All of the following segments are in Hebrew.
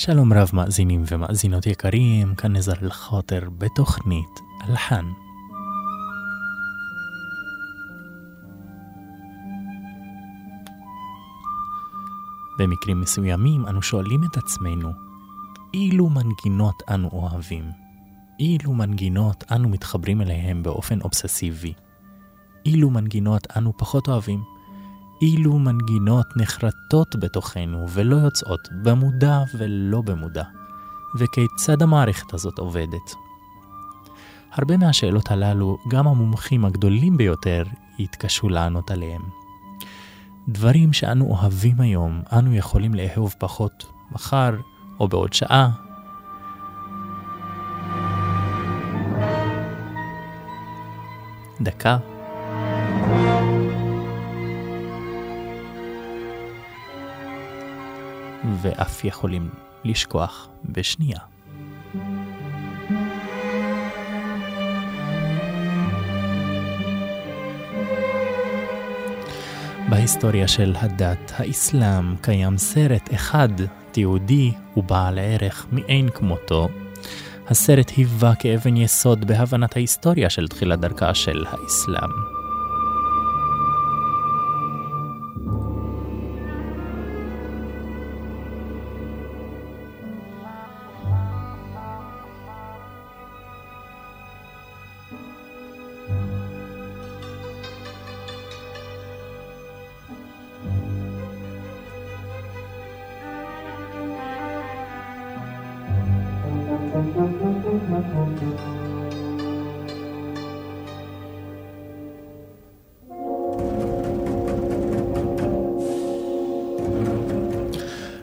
שלום רב מאזינים ומאזינות יקרים, כאן נזר אל-חוטר בתוכנית אלחן. במקרים מסוימים אנו שואלים את עצמנו, אילו מנגינות אנו אוהבים? אילו מנגינות אנו מתחברים אליהם באופן אובססיבי? אילו מנגינות אנו פחות אוהבים? אילו מנגינות נחרטות בתוכנו ולא יוצאות במודע ולא במודע, וכיצד המערכת הזאת עובדת. הרבה מהשאלות הללו גם המומחים הגדולים ביותר יתקשו לענות עליהם. דברים שאנו אוהבים היום, אנו יכולים לאהוב פחות מחר או בעוד שעה. דקה ואף יכולים לשכוח בשנייה. בהיסטוריה של הדת האסלאם קיים סרט אחד תיעודי ובעל ערך מאין כמותו. הסרט היווה כאבן יסוד בהבנת ההיסטוריה של תחילת דרכה של האסלאם.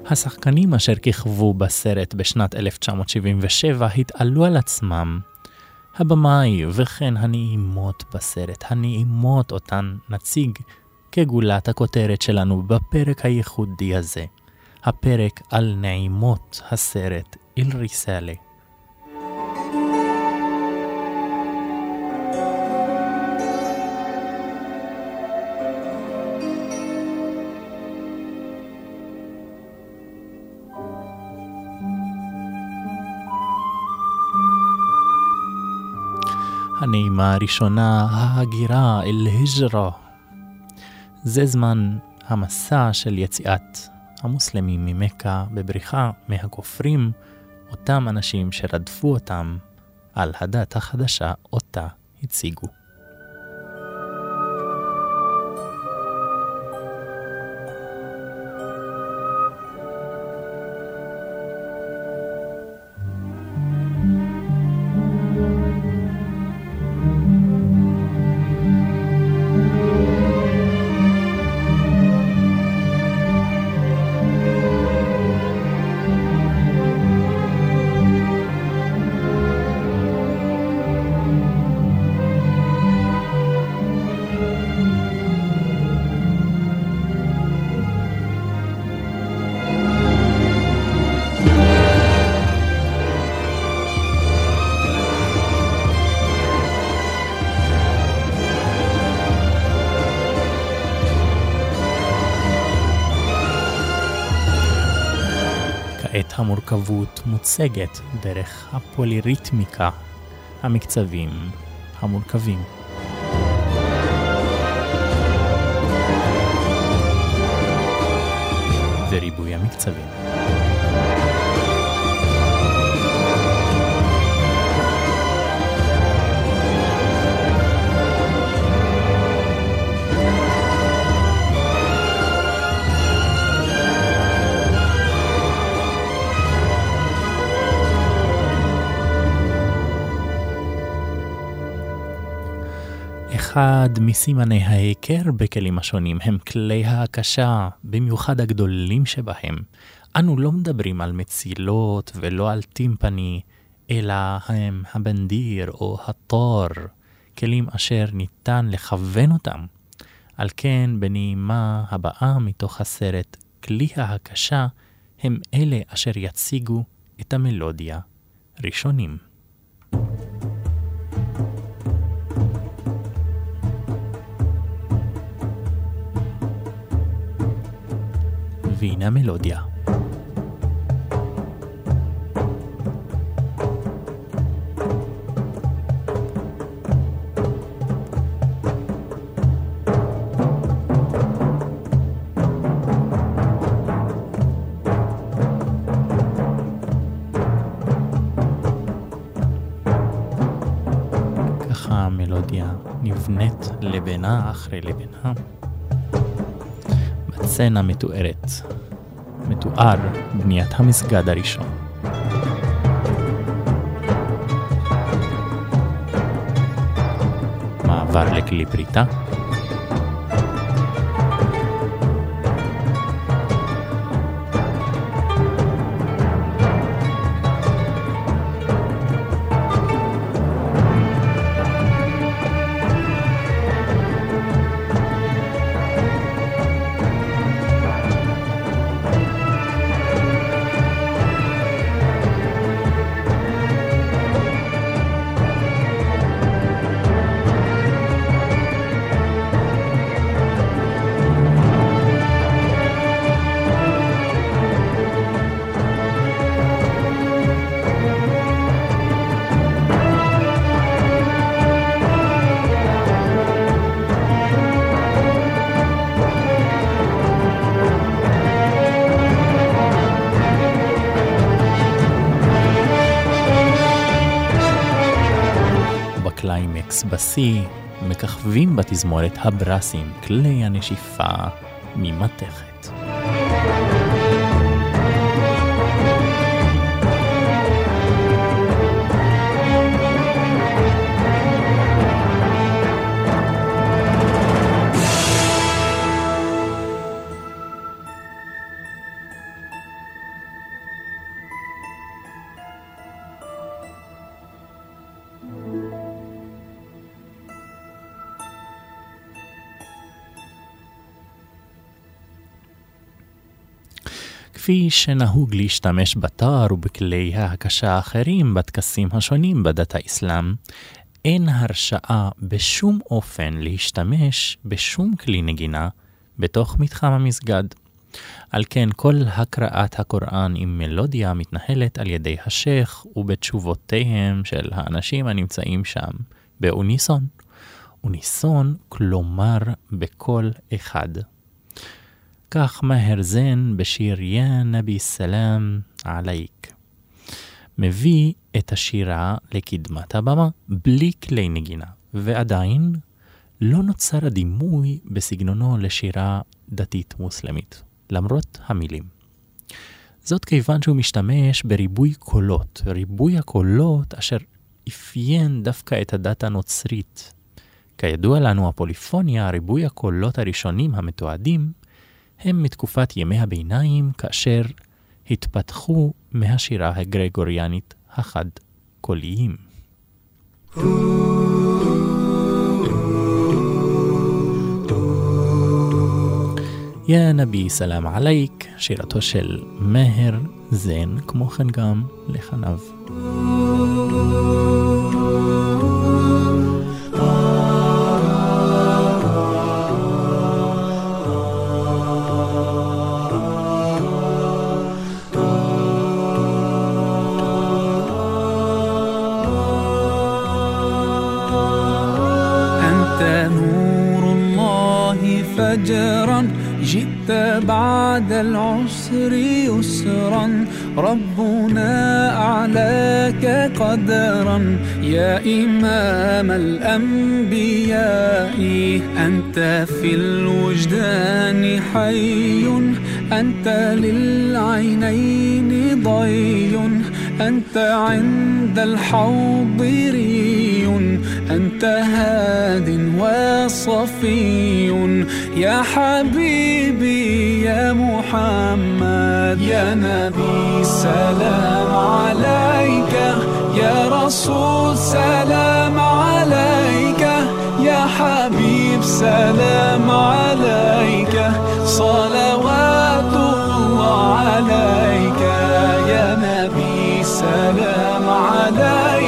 השחקנים אשר כיכבו בסרט בשנת 1977 התעלו על עצמם. הבמאי וכן הנעימות בסרט, הנעימות אותן נציג כגולת הכותרת שלנו בפרק הייחודי הזה. הפרק על נעימות הסרט איל ריסאלה. הנעימה הראשונה, ההגירה אל היג'רה. זה זמן המסע של יציאת המוסלמים ממכה בבריחה מהכופרים, אותם אנשים שרדפו אותם על הדת החדשה אותה הציגו. המורכבות מוצגת דרך הפוליריתמיקה, המקצבים המורכבים. וריבוי המקצבים. אחד מסימני ההיכר בכלים השונים הם כלי ההקשה, במיוחד הגדולים שבהם. אנו לא מדברים על מצילות ולא על טימפני, אלא הם הבנדיר או התור, כלים אשר ניתן לכוון אותם. על כן, בנעימה הבאה מתוך הסרט, כלי ההקשה הם אלה אשר יציגו את המלודיה ראשונים. והנה המלודיה. לבנה אחרי לבנה. בסצנה מתוארת, מתואר בניית המסגד הראשון. מעבר לכלי פריטה. בתזמורת הברסים כלי הנשיפה ממתכת. שנהוג להשתמש בתואר ובכלי ההקשה האחרים בטקסים השונים בדת האסלאם, אין הרשאה בשום אופן להשתמש בשום כלי נגינה בתוך מתחם המסגד. על כן כל הקראת הקוראן עם מלודיה מתנהלת על ידי השייח ובתשובותיהם של האנשים הנמצאים שם באוניסון. אוניסון כלומר בקול אחד. כך מהר זן בשיר יא נבי סלאם עלייק. מביא את השירה לקדמת הבמה בלי כלי נגינה, ועדיין לא נוצר הדימוי בסגנונו לשירה דתית מוסלמית, למרות המילים. זאת כיוון שהוא משתמש בריבוי קולות, ריבוי הקולות אשר אפיין דווקא את הדת הנוצרית. כידוע לנו, הפוליפוניה, ריבוי הקולות הראשונים המתועדים, הם מתקופת ימי הביניים כאשר התפתחו מהשירה הגרגוריאנית החד-קוליים. יא נבי סלאם עלייק, שירתו של מהר זן, כמו כן גם לחניו. فجرا جئت بعد العسر يسرا. ربنا أعلاك قدرا. يا إمام الأنبياء أنت في الوجدان حي. أنت للعينين ضي. أنت عند الحوض أنت هاد وصفي يا حبيبي يا محمد يا نبي سلام عليك يا رسول سلام عليك يا حبيب سلام عليك صلوات الله عليك يا نبي سلام عليك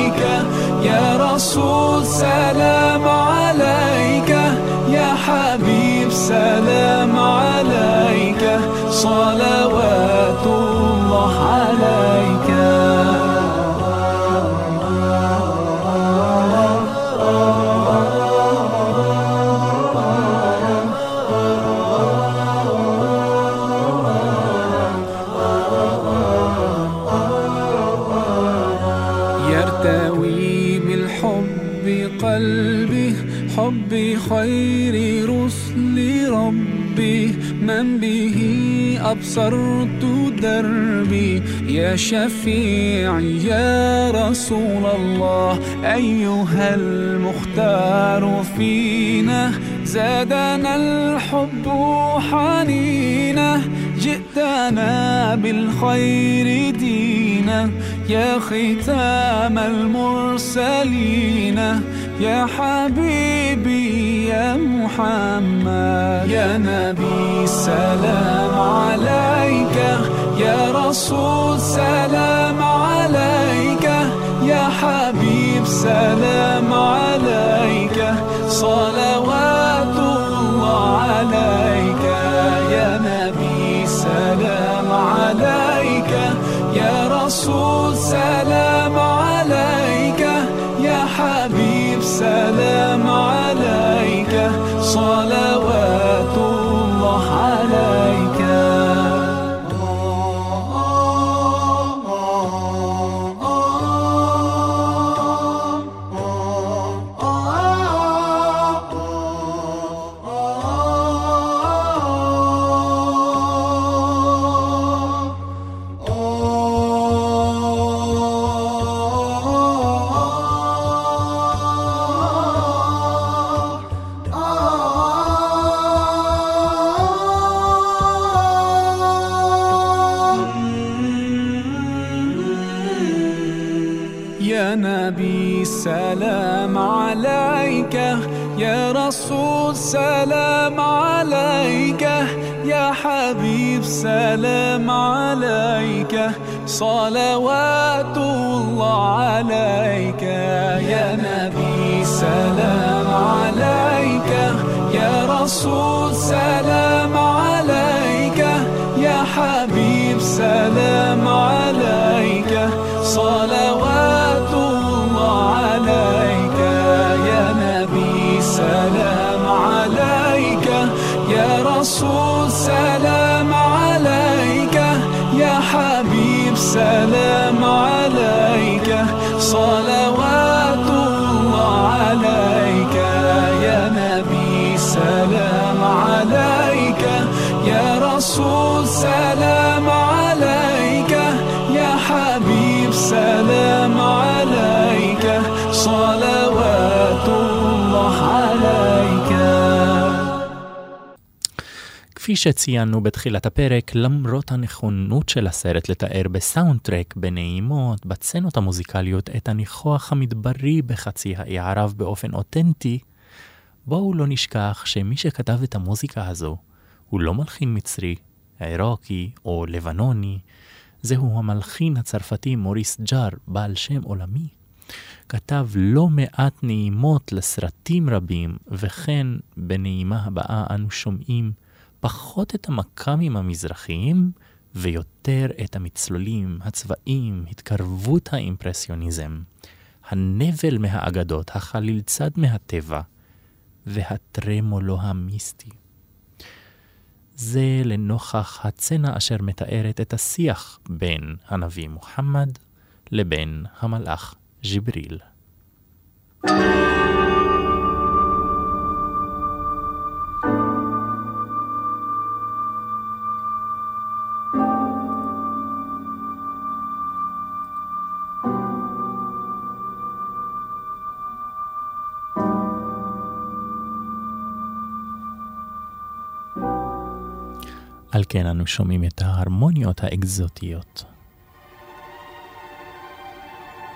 يا رسول سلام عليك يا حبيب سلام عليك صلوات الله عليك. به أبصرت دربي. يا شفيعي يا رسول الله أيها المختار فينا زادنا الحب حنينا. جئتنا بالخير دينا. يا ختام المرسلين يا حبيبي يا محمد يا نبي سلام عليك يا رسول سلام عليك يا حبيب سلام عليك. صلوات כפי שציינו בתחילת הפרק, למרות הנכונות של הסרט לתאר בסאונד טרק בנעימות, בצנות המוזיקליות, את הניחוח המדברי בחצי האי ערב באופן אותנטי, בואו לא נשכח שמי שכתב את המוזיקה הזו הוא לא מלחין מצרי, עיראקי או לבנוני, זהו המלחין הצרפתי מוריס ג'אר, בעל שם עולמי. כתב לא מעט נעימות לסרטים רבים, וכן בנעימה הבאה אנו שומעים פחות את המקאמים המזרחיים, ויותר את המצלולים, הצבעים, התקרבות האימפרסיוניזם, הנבל מהאגדות, החלילצד מהטבע, והטרמולו המיסטי. זה לנוכח הצנע אשר מתארת את השיח בין הנביא מוחמד לבין המלאך ג'יבריל. על כן אנו שומעים את ההרמוניות האקזוטיות.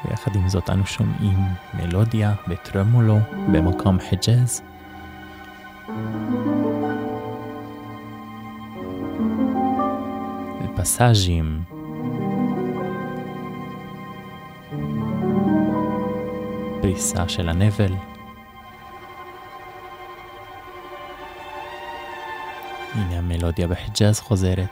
ויחד עם זאת אנו שומעים מלודיה בטרמולו במקום חיג'אז. ופסאז'ים. פריסה של הנבל. اینم ملودیا به حجاز خوزرت.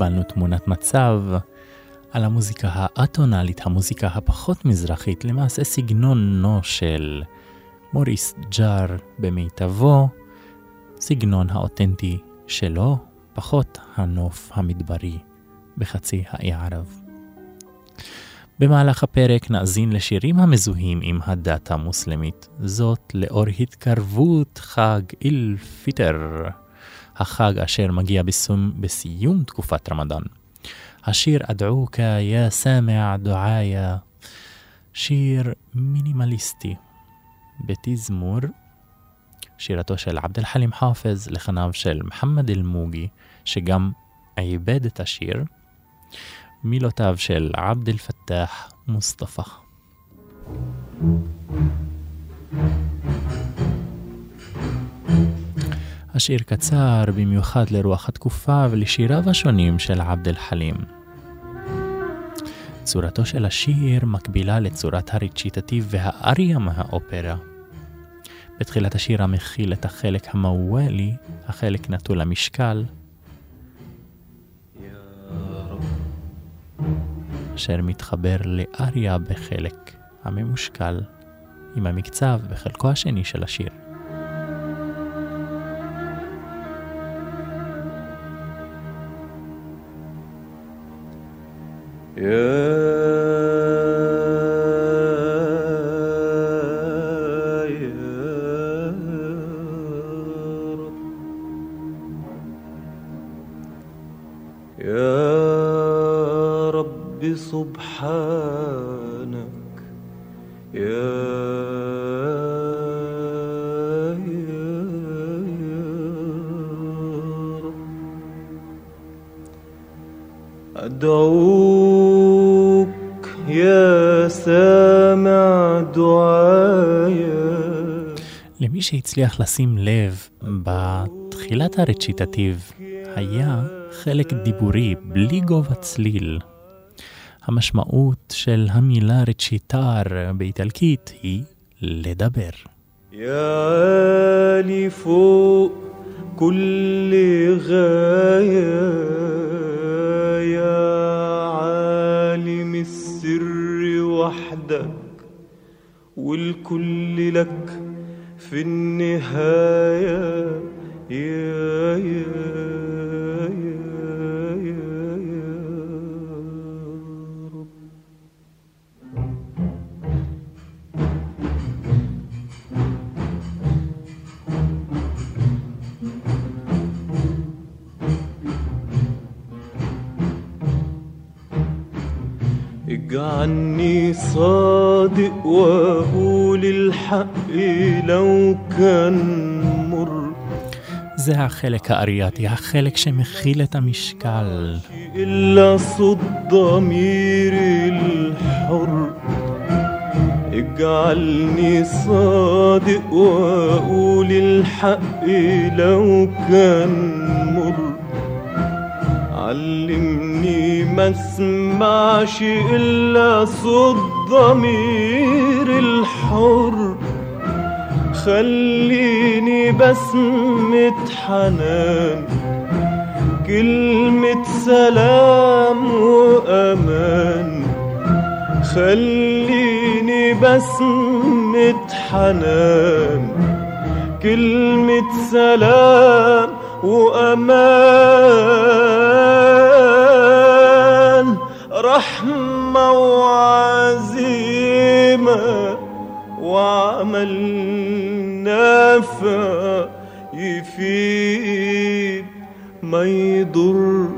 קיבלנו תמונת מצב על המוזיקה האטונלית, המוזיקה הפחות מזרחית, למעשה סגנונו של מוריס ג'אר במיטבו, סגנון האותנטי שלו, פחות הנוף המדברי בחצי האי ערב. במהלך הפרק נאזין לשירים המזוהים עם הדת המוסלמית, זאת לאור התקרבות חג איל פיטר, החג אשר מגיע בסיום, בסיום תקופת רמדאן. השיר אדעוקה יא סמע דועיה, שיר מינימליסטי בתזמור שירתו של עבד אל-חלים חאפז לחניו של מוחמד אל-מוגי, שגם עיבד את השיר, מילותיו של עבד אל-פתאח מוסטפא. השיר קצר במיוחד לרוח התקופה ולשיריו השונים של עבד אל-חלים. צורתו של השיר מקבילה לצורת הרציטטיב והאריה מהאופרה. בתחילת השיר המכיל את החלק המוואלי, החלק נטול המשקל, אשר מתחבר לאריה בחלק הממושקל, עם המקצב בחלקו השני של השיר. Yeah. שהצליח לשים לב בתחילת הרציטטיב היה חלק דיבורי בלי גובה צליל. המשמעות של המילה רציטר באיטלקית היא לדבר. يا فوق كل غاية وحدك والكل لك في النهاية. يا يا اجعلني صادق واقول الحق لو كان مر זה החלק הארייתי, החלק שמכיל את המשקל. إلا صوت ضميري الحر اجعلني صادق واقول الحق لو كان مر علمني ما اسمعش إلا صوت ضمير الحر. خليني بسمة حنان كلمة سلام وأمان. خليني بسمة حنان كلمة سلام وأمان. رحمة وعزيمة وعمل نافع يفيد ما يضر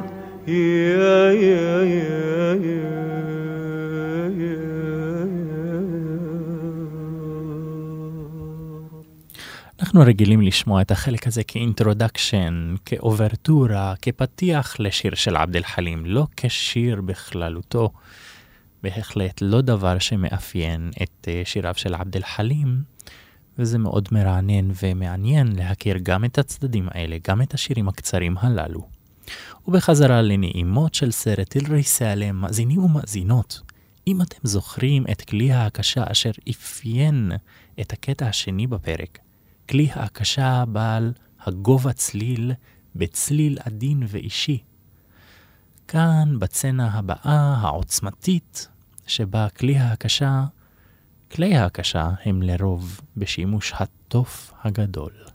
يا يا אנחנו רגילים לשמוע את החלק הזה כאינטרודקשן, כאוברטורה, כפתיח לשיר של עבד אל חלים, לא כשיר בכללותו. בהחלט לא דבר שמאפיין את אה, שיריו של עבד אל חלים, וזה מאוד מרענן ומעניין להכיר גם את הצדדים האלה, גם את השירים הקצרים הללו. ובחזרה לנעימות של סרט אל סלם, מאזינים ומאזינות, אם אתם זוכרים את כלי ההקשה אשר אפיין את הקטע השני בפרק, כלי ההקשה בעל הגובה צליל בצליל עדין ואישי. כאן, בצנע הבאה העוצמתית, שבה כלי ההקשה, כלי ההקשה הם לרוב בשימוש התוף הגדול.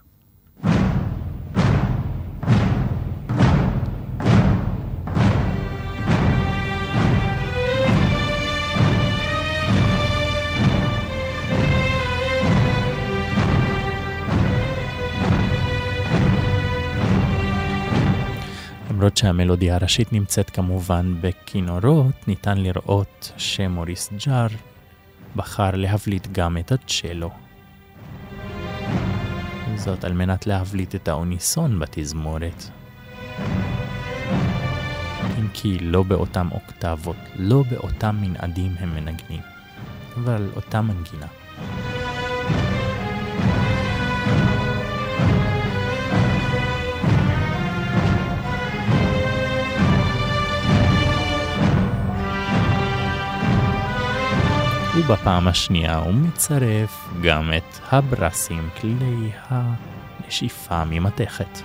למרות שהמלודיה הראשית נמצאת כמובן בכינורות, ניתן לראות שמוריס ג'אר בחר להבליט גם את הצ'לו. זאת על מנת להבליט את האוניסון בתזמורת. אם כי לא באותם אוקטבות, לא באותם מנעדים הם מנגנים, אבל אותה מנגינה. ובפעם השנייה הוא מצרף גם את הברסים, כלי הנשיפה ממתכת.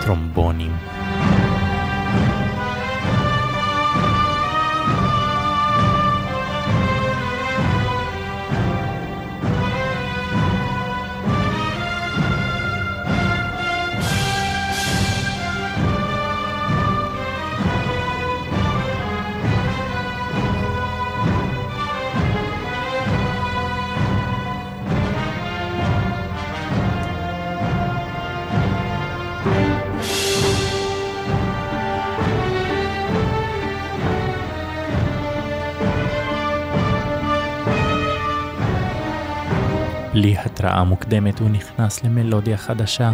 טרומבונים. התראה מוקדמת הוא נכנס למלודיה חדשה.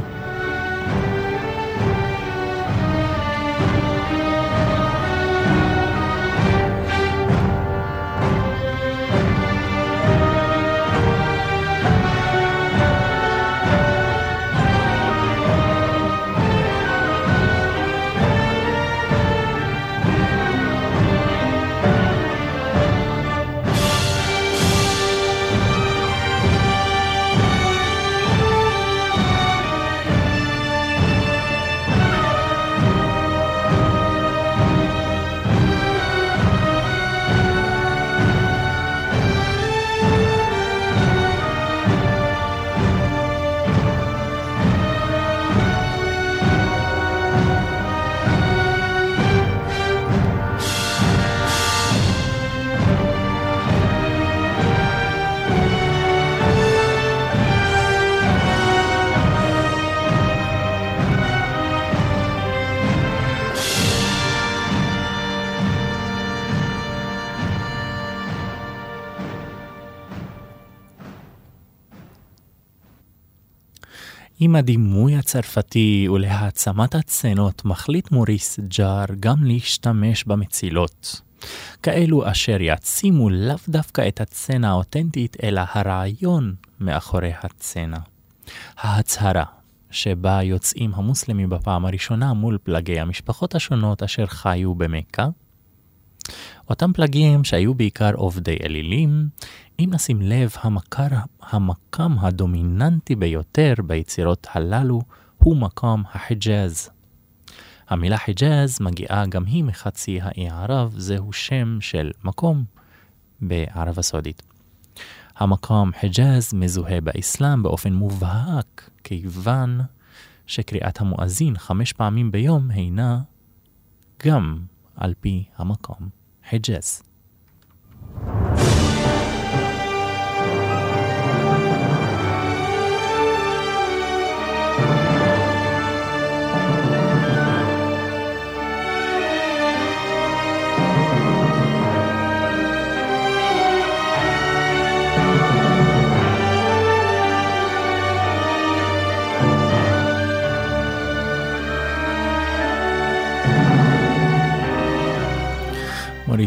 עם הדימוי הצרפתי ולהעצמת הצנות מחליט מוריס ג'אר גם להשתמש במצילות. כאלו אשר יעצימו לאו דווקא את הצנה האותנטית, אלא הרעיון מאחורי הצנה. ההצהרה, שבה יוצאים המוסלמים בפעם הראשונה מול פלגי המשפחות השונות אשר חיו במכה. אותם פלגים שהיו בעיקר עובדי אלילים, אם נשים לב, המקר, המקם הדומיננטי ביותר ביצירות הללו הוא מקום החיג'אז. המילה חיג'אז מגיעה גם היא מחצי האי ערב, זהו שם של מקום בערב הסעודית. המקום חיג'אז מזוהה באסלאם באופן מובהק, כיוון שקריאת המואזין חמש פעמים ביום הינה גם על פי המקום חיג'אז.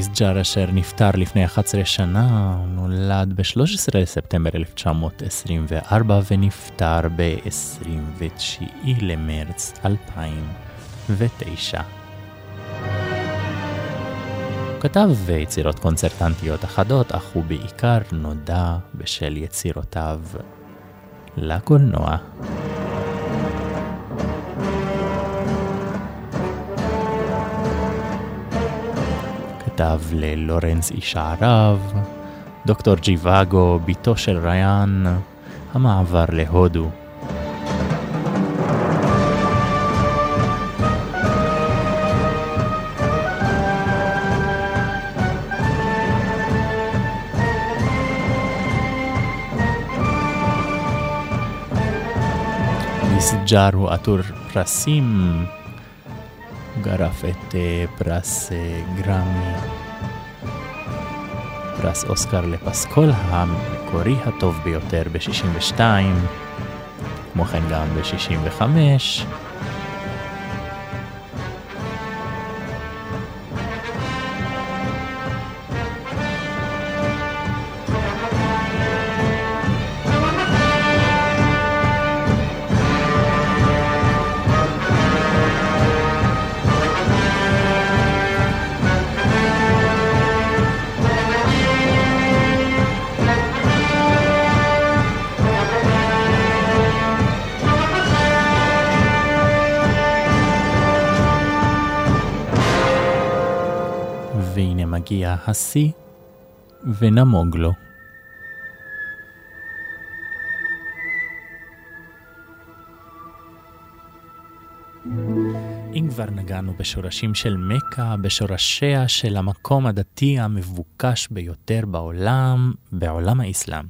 מוריס ג'אר אשר נפטר לפני 11 שנה, נולד ב-13 לספטמבר 1924 ונפטר ב-29 למרץ 2009. כתב יצירות קונצרטנטיות אחדות, אך הוא בעיקר נודע בשל יצירותיו לקולנוע. כתב ללורנס איש הערב, דוקטור ג'יוואגו, בתו של ריאן, המעבר להודו. ניסג'ר הוא עטור פרסים, גרף את אה, פרס אה, גרמי, פרס אוסקר לפסקול המקורי הטוב ביותר ב-62, כמו כן גם ב-65, מגיע השיא ונמוג לו. אם כבר נגענו בשורשים של מכה, בשורשיה של המקום הדתי המבוקש ביותר בעולם, בעולם האסלאם.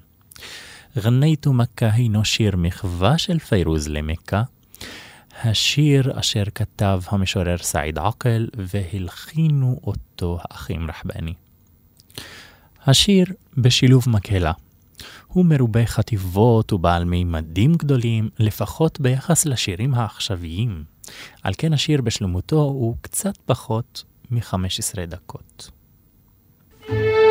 גנייתו מכה הינו שיר מחווה של פיירוז למכה, השיר אשר כתב המשורר סעיד עקל והלחינו אותו האחים רחבני. השיר בשילוב מקהלה. הוא מרובה חטיבות ובעל מימדים גדולים, לפחות ביחס לשירים העכשוויים. על כן השיר בשלמותו הוא קצת פחות מ-15 דקות. thank you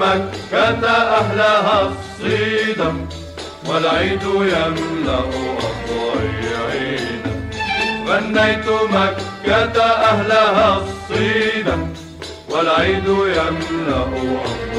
مكة أهلها الصيدا والعيد يملأ أضواي عيدا غنيت مكة أهلها الصيدا والعيد يملأ أضواي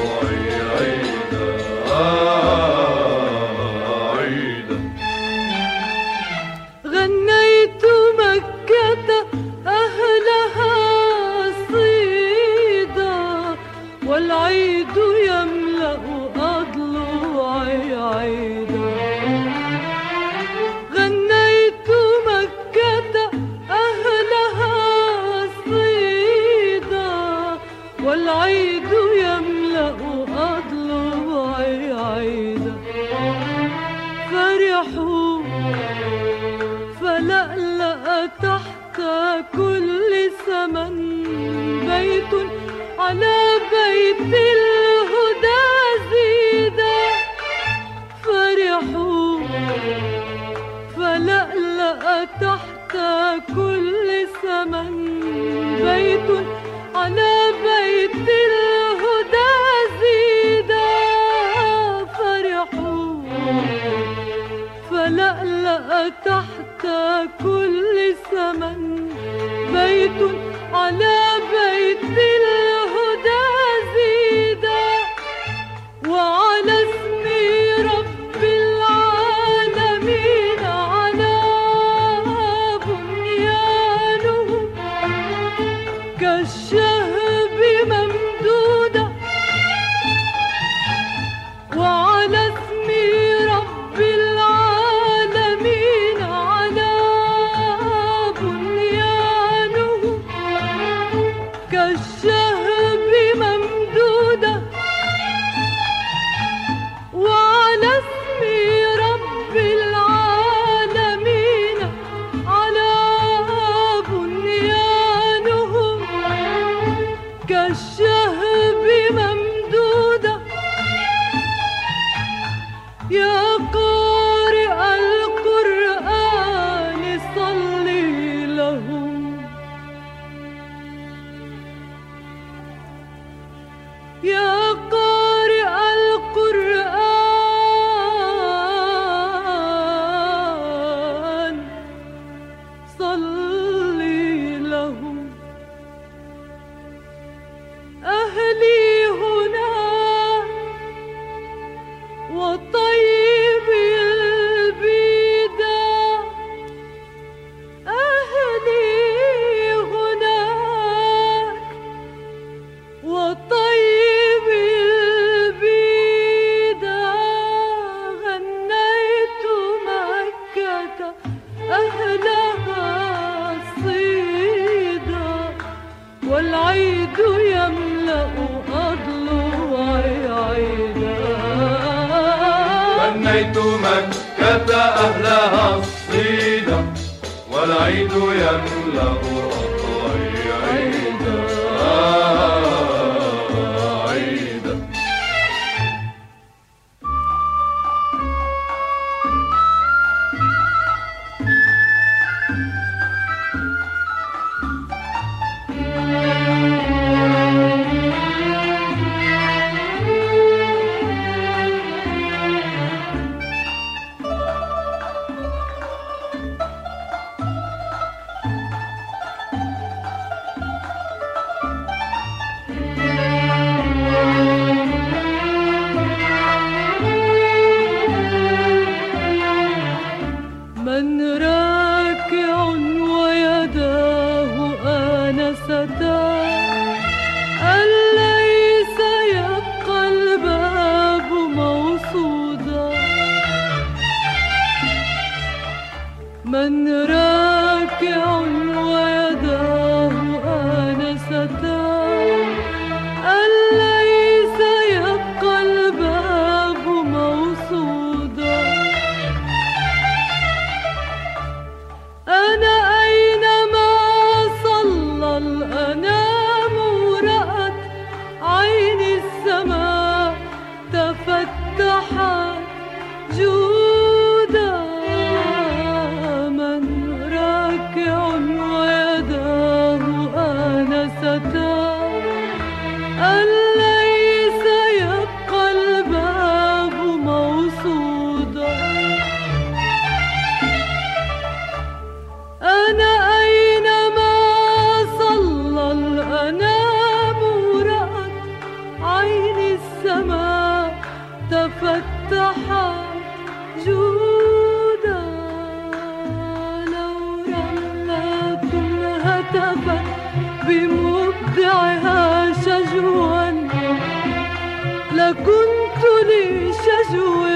to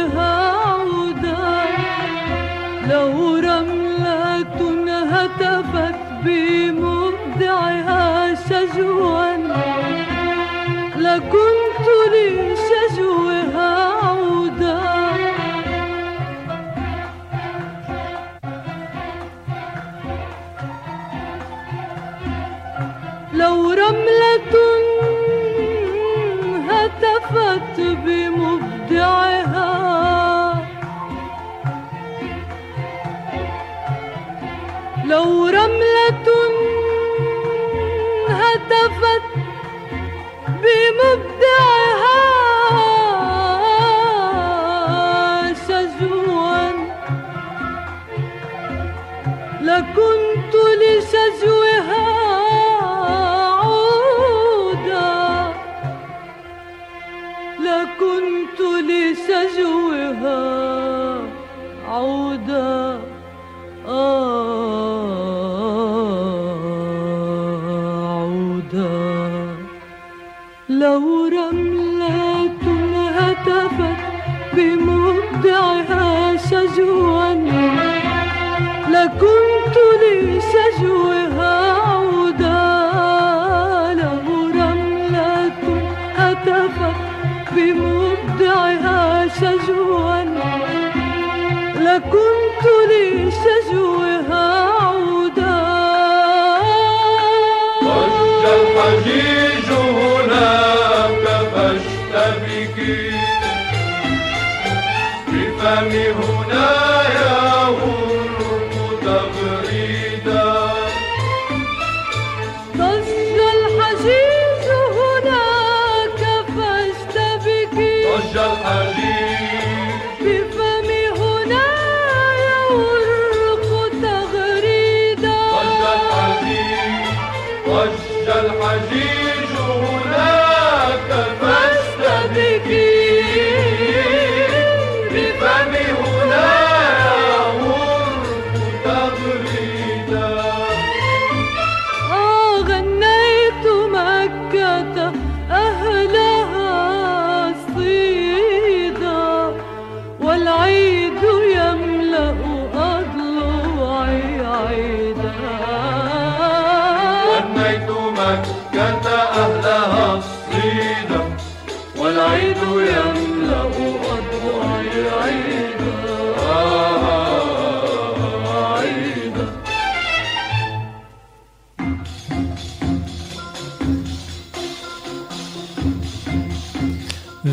بفمي هناك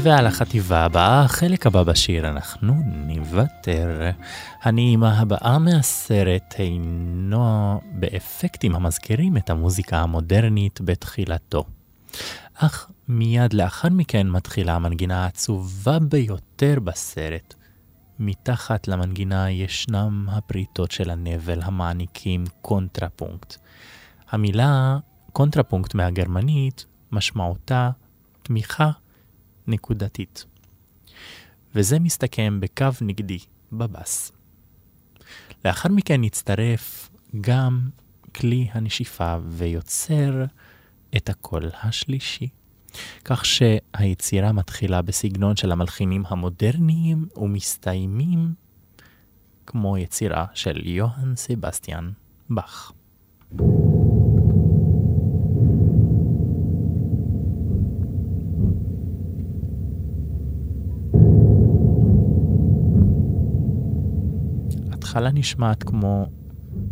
ועל החטיבה הבאה, החלק הבא בשיר, אנחנו נוותר. הנעימה הבאה מהסרט אינו באפקטים המזכירים את המוזיקה המודרנית בתחילתו. אך מיד לאחר מכן מתחילה המנגינה העצובה ביותר בסרט. מתחת למנגינה ישנם הפריטות של הנבל המעניקים קונטרפונקט. המילה קונטרפונקט מהגרמנית משמעותה תמיכה נקודתית. וזה מסתכם בקו נגדי בבס. לאחר מכן יצטרף גם כלי הנשיפה ויוצר את הקול השלישי. כך שהיצירה מתחילה בסגנון של המלחינים המודרניים ומסתיימים כמו יצירה של יוהאן סבסטיאן באך. ההתחלה נשמעת כמו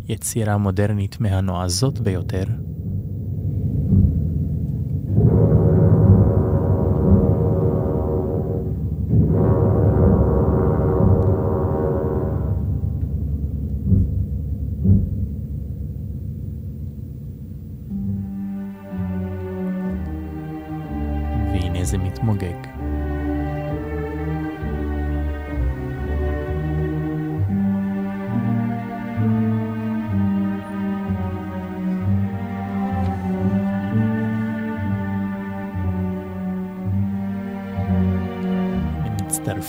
יצירה מודרנית מהנועזות ביותר.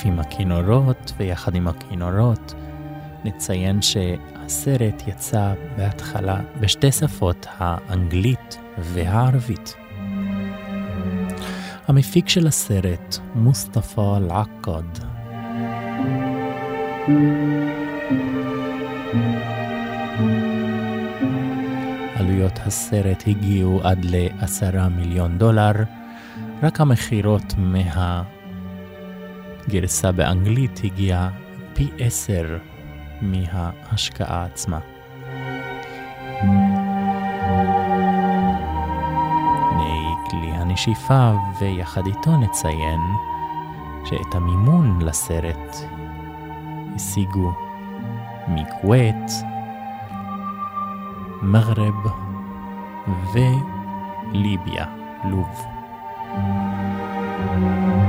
מצטרפים הכינורות, ויחד עם הכינורות נציין שהסרט יצא בהתחלה בשתי שפות, האנגלית והערבית. המפיק של הסרט, מוסטפא אל-עקד. עלויות הסרט הגיעו עד לעשרה מיליון דולר, רק המכירות מהגרסה באנגלית הגיעה פי עשר מההשקעה עצמה. הנה כלי הנשיפה, ויחד איתו נציין שאת המימון לסרט השיגו מכווית, מגרב וליביה, לוב. נשיפה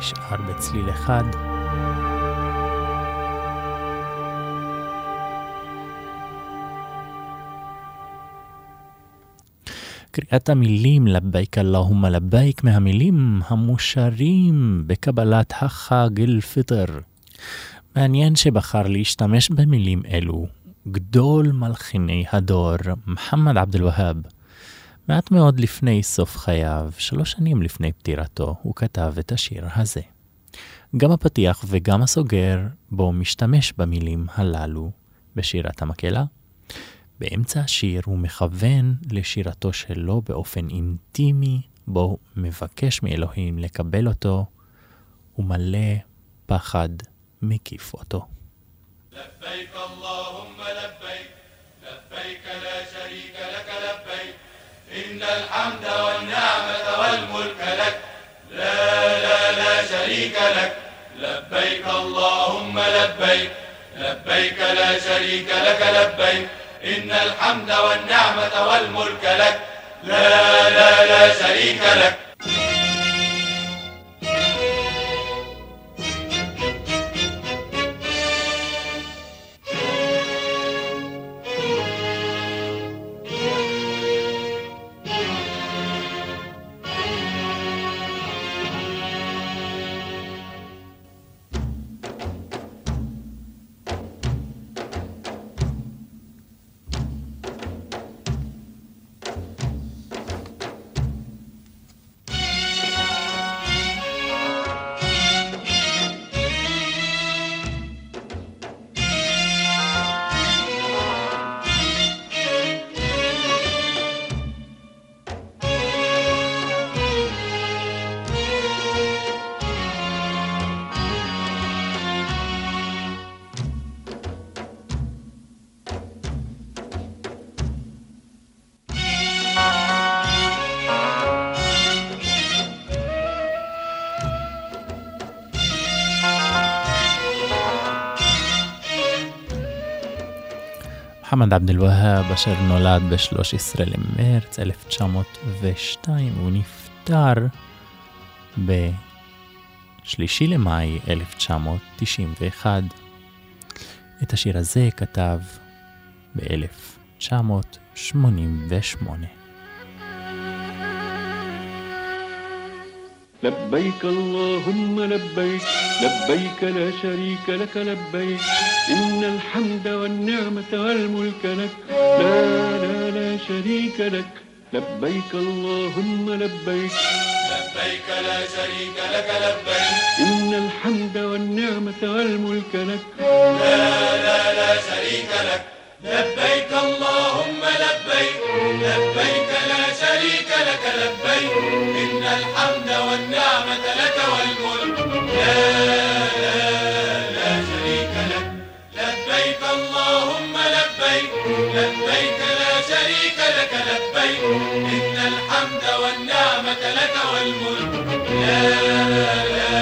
נשאר בצליל אחד. קריאת המילים לבייק אללהומה לבייק מהמילים המושרים בקבלת החג אל-פיטר. מעניין שבחר להשתמש במילים אלו גדול מלחיני הדור, מוחמד עבד אל-והאב. מעט מאוד לפני סוף חייו, שלוש שנים לפני פטירתו, הוא כתב את השיר הזה. גם הפתיח וגם הסוגר בו משתמש במילים הללו בשירת המקהלה. באמצע השיר הוא מכוון לשירתו שלו באופן אינטימי, בו הוא מבקש מאלוהים לקבל אותו, ומלא פחד מקיף אותו. لبيك اللهم إن الحمد والنعمة والملك لك. لا لا لا شريك لك. لبيك اللهم لبيك. لبيك لا شريك لك لبيك. إن الحمد والنعمة والملك لك. لا لا لا شريك لك. מוחמד עבד אל-והאב, אשר נולד ב-13 למרץ 1902, הוא נפטר ב-3 למאי 1991. את השיר הזה כתב ב-1988. لبيك اللهم لبيك لبيك لا شريك لك لبيك. إن الحمد والنعمة والملك لك. لا لا لا شريك لك. لبيك اللهم لبيك. لبيك لا شريك لك لبيك. إن الحمد والنعمة والملك لك. لا لا لا شريك لك. لبيك اللهم لبيك لبيك لا شريك لك لبيك. إن الحمد والنعمة لك والملك. لا لا لا شريك لك. لبيك اللهم لبيك لبيك لا شريك لك لبيك. إن الحمد والنعمة لك والملك. لا لا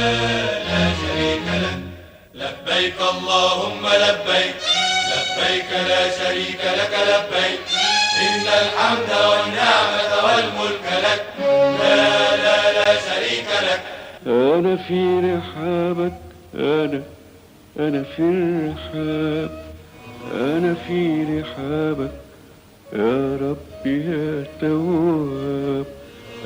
لا شريك لك. لبيك اللهم لبيك لبيك لا شريك لك لبيك. إن الحمد والنعمة والملك لك. لا لا لا شريك لك. أنا في رحابك. أنا أنا في الرحاب. أنا في رحابك. يا ربي يا تواب.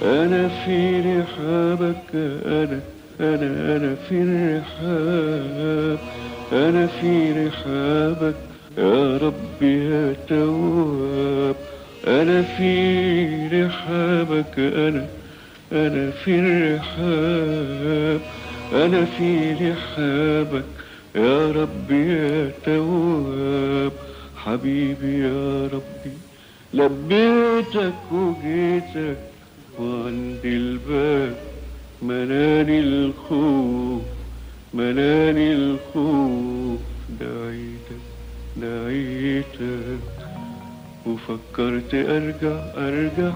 أنا في رحابك. أنا أنا أنا في الرحاب. أنا في رحابك. يا ربي يا تواب أنا في رحابك أنا أنا في الرحاب أنا في رحابك. يا ربي يا تواب حبيبي يا ربي لبيتك وجيتك وعند الباب. مناني الخوف مناني الخوف دعيتك دعيتك وفكرت أرجع أرجع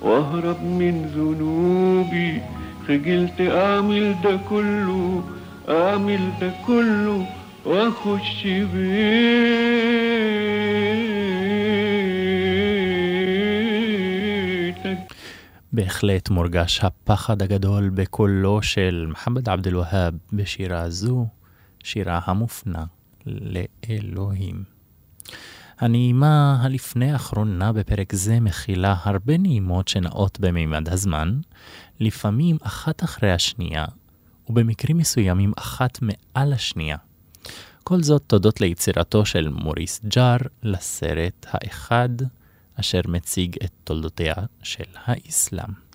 وأهرب من ذنوبي خجلت أعمل ده كله أعمل ده كله وأخش بيتك בהחלט מורגש הפחד הגדול בקולו של מחמד עבד אל-והאב בשירה זו, שירה המופנה לאלוהים. הנעימה הלפני האחרונה בפרק זה מכילה הרבה נעימות שנעות במימד הזמן, לפעמים אחת אחרי השנייה, ובמקרים מסוימים אחת מעל השנייה. כל זאת תודות ליצירתו של מוריס ג'אר לסרט האחד, אשר מציג את תולדותיה של האסלאם.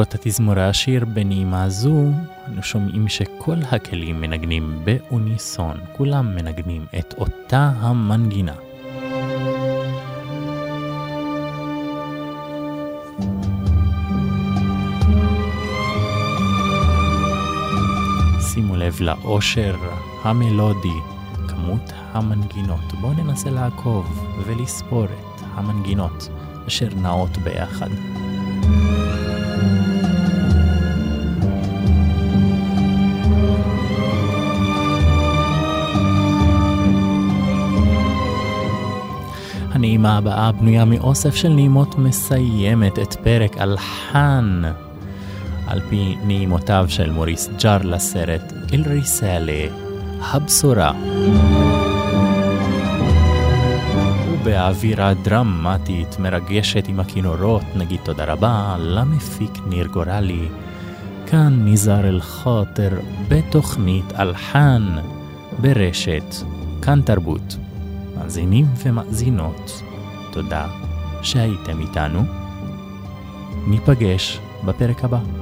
למרות התזמור העשיר בנעימה זו, אנו שומעים שכל הכלים מנגנים באוניסון, כולם מנגנים את אותה המנגינה. שימו לב לאושר המלודי, כמות המנגינות. בואו ננסה לעקוב ולספור את המנגינות אשר נעות ביחד. הנעימה הבאה בנויה מאוסף של נעימות מסיימת את פרק אלחן, על פי נעימותיו של מוריס ג'אר לסרט אל-ריסאלה, הבשורה. ובאווירה דרמטית מרגשת עם הכינורות נגיד תודה רבה למפיק ניר גורלי. כאן ניזר אל-חוטר בתוכנית אלחן ברשת כאן תרבות. מאזינים ומאזינות, תודה שהייתם איתנו. ניפגש בפרק הבא.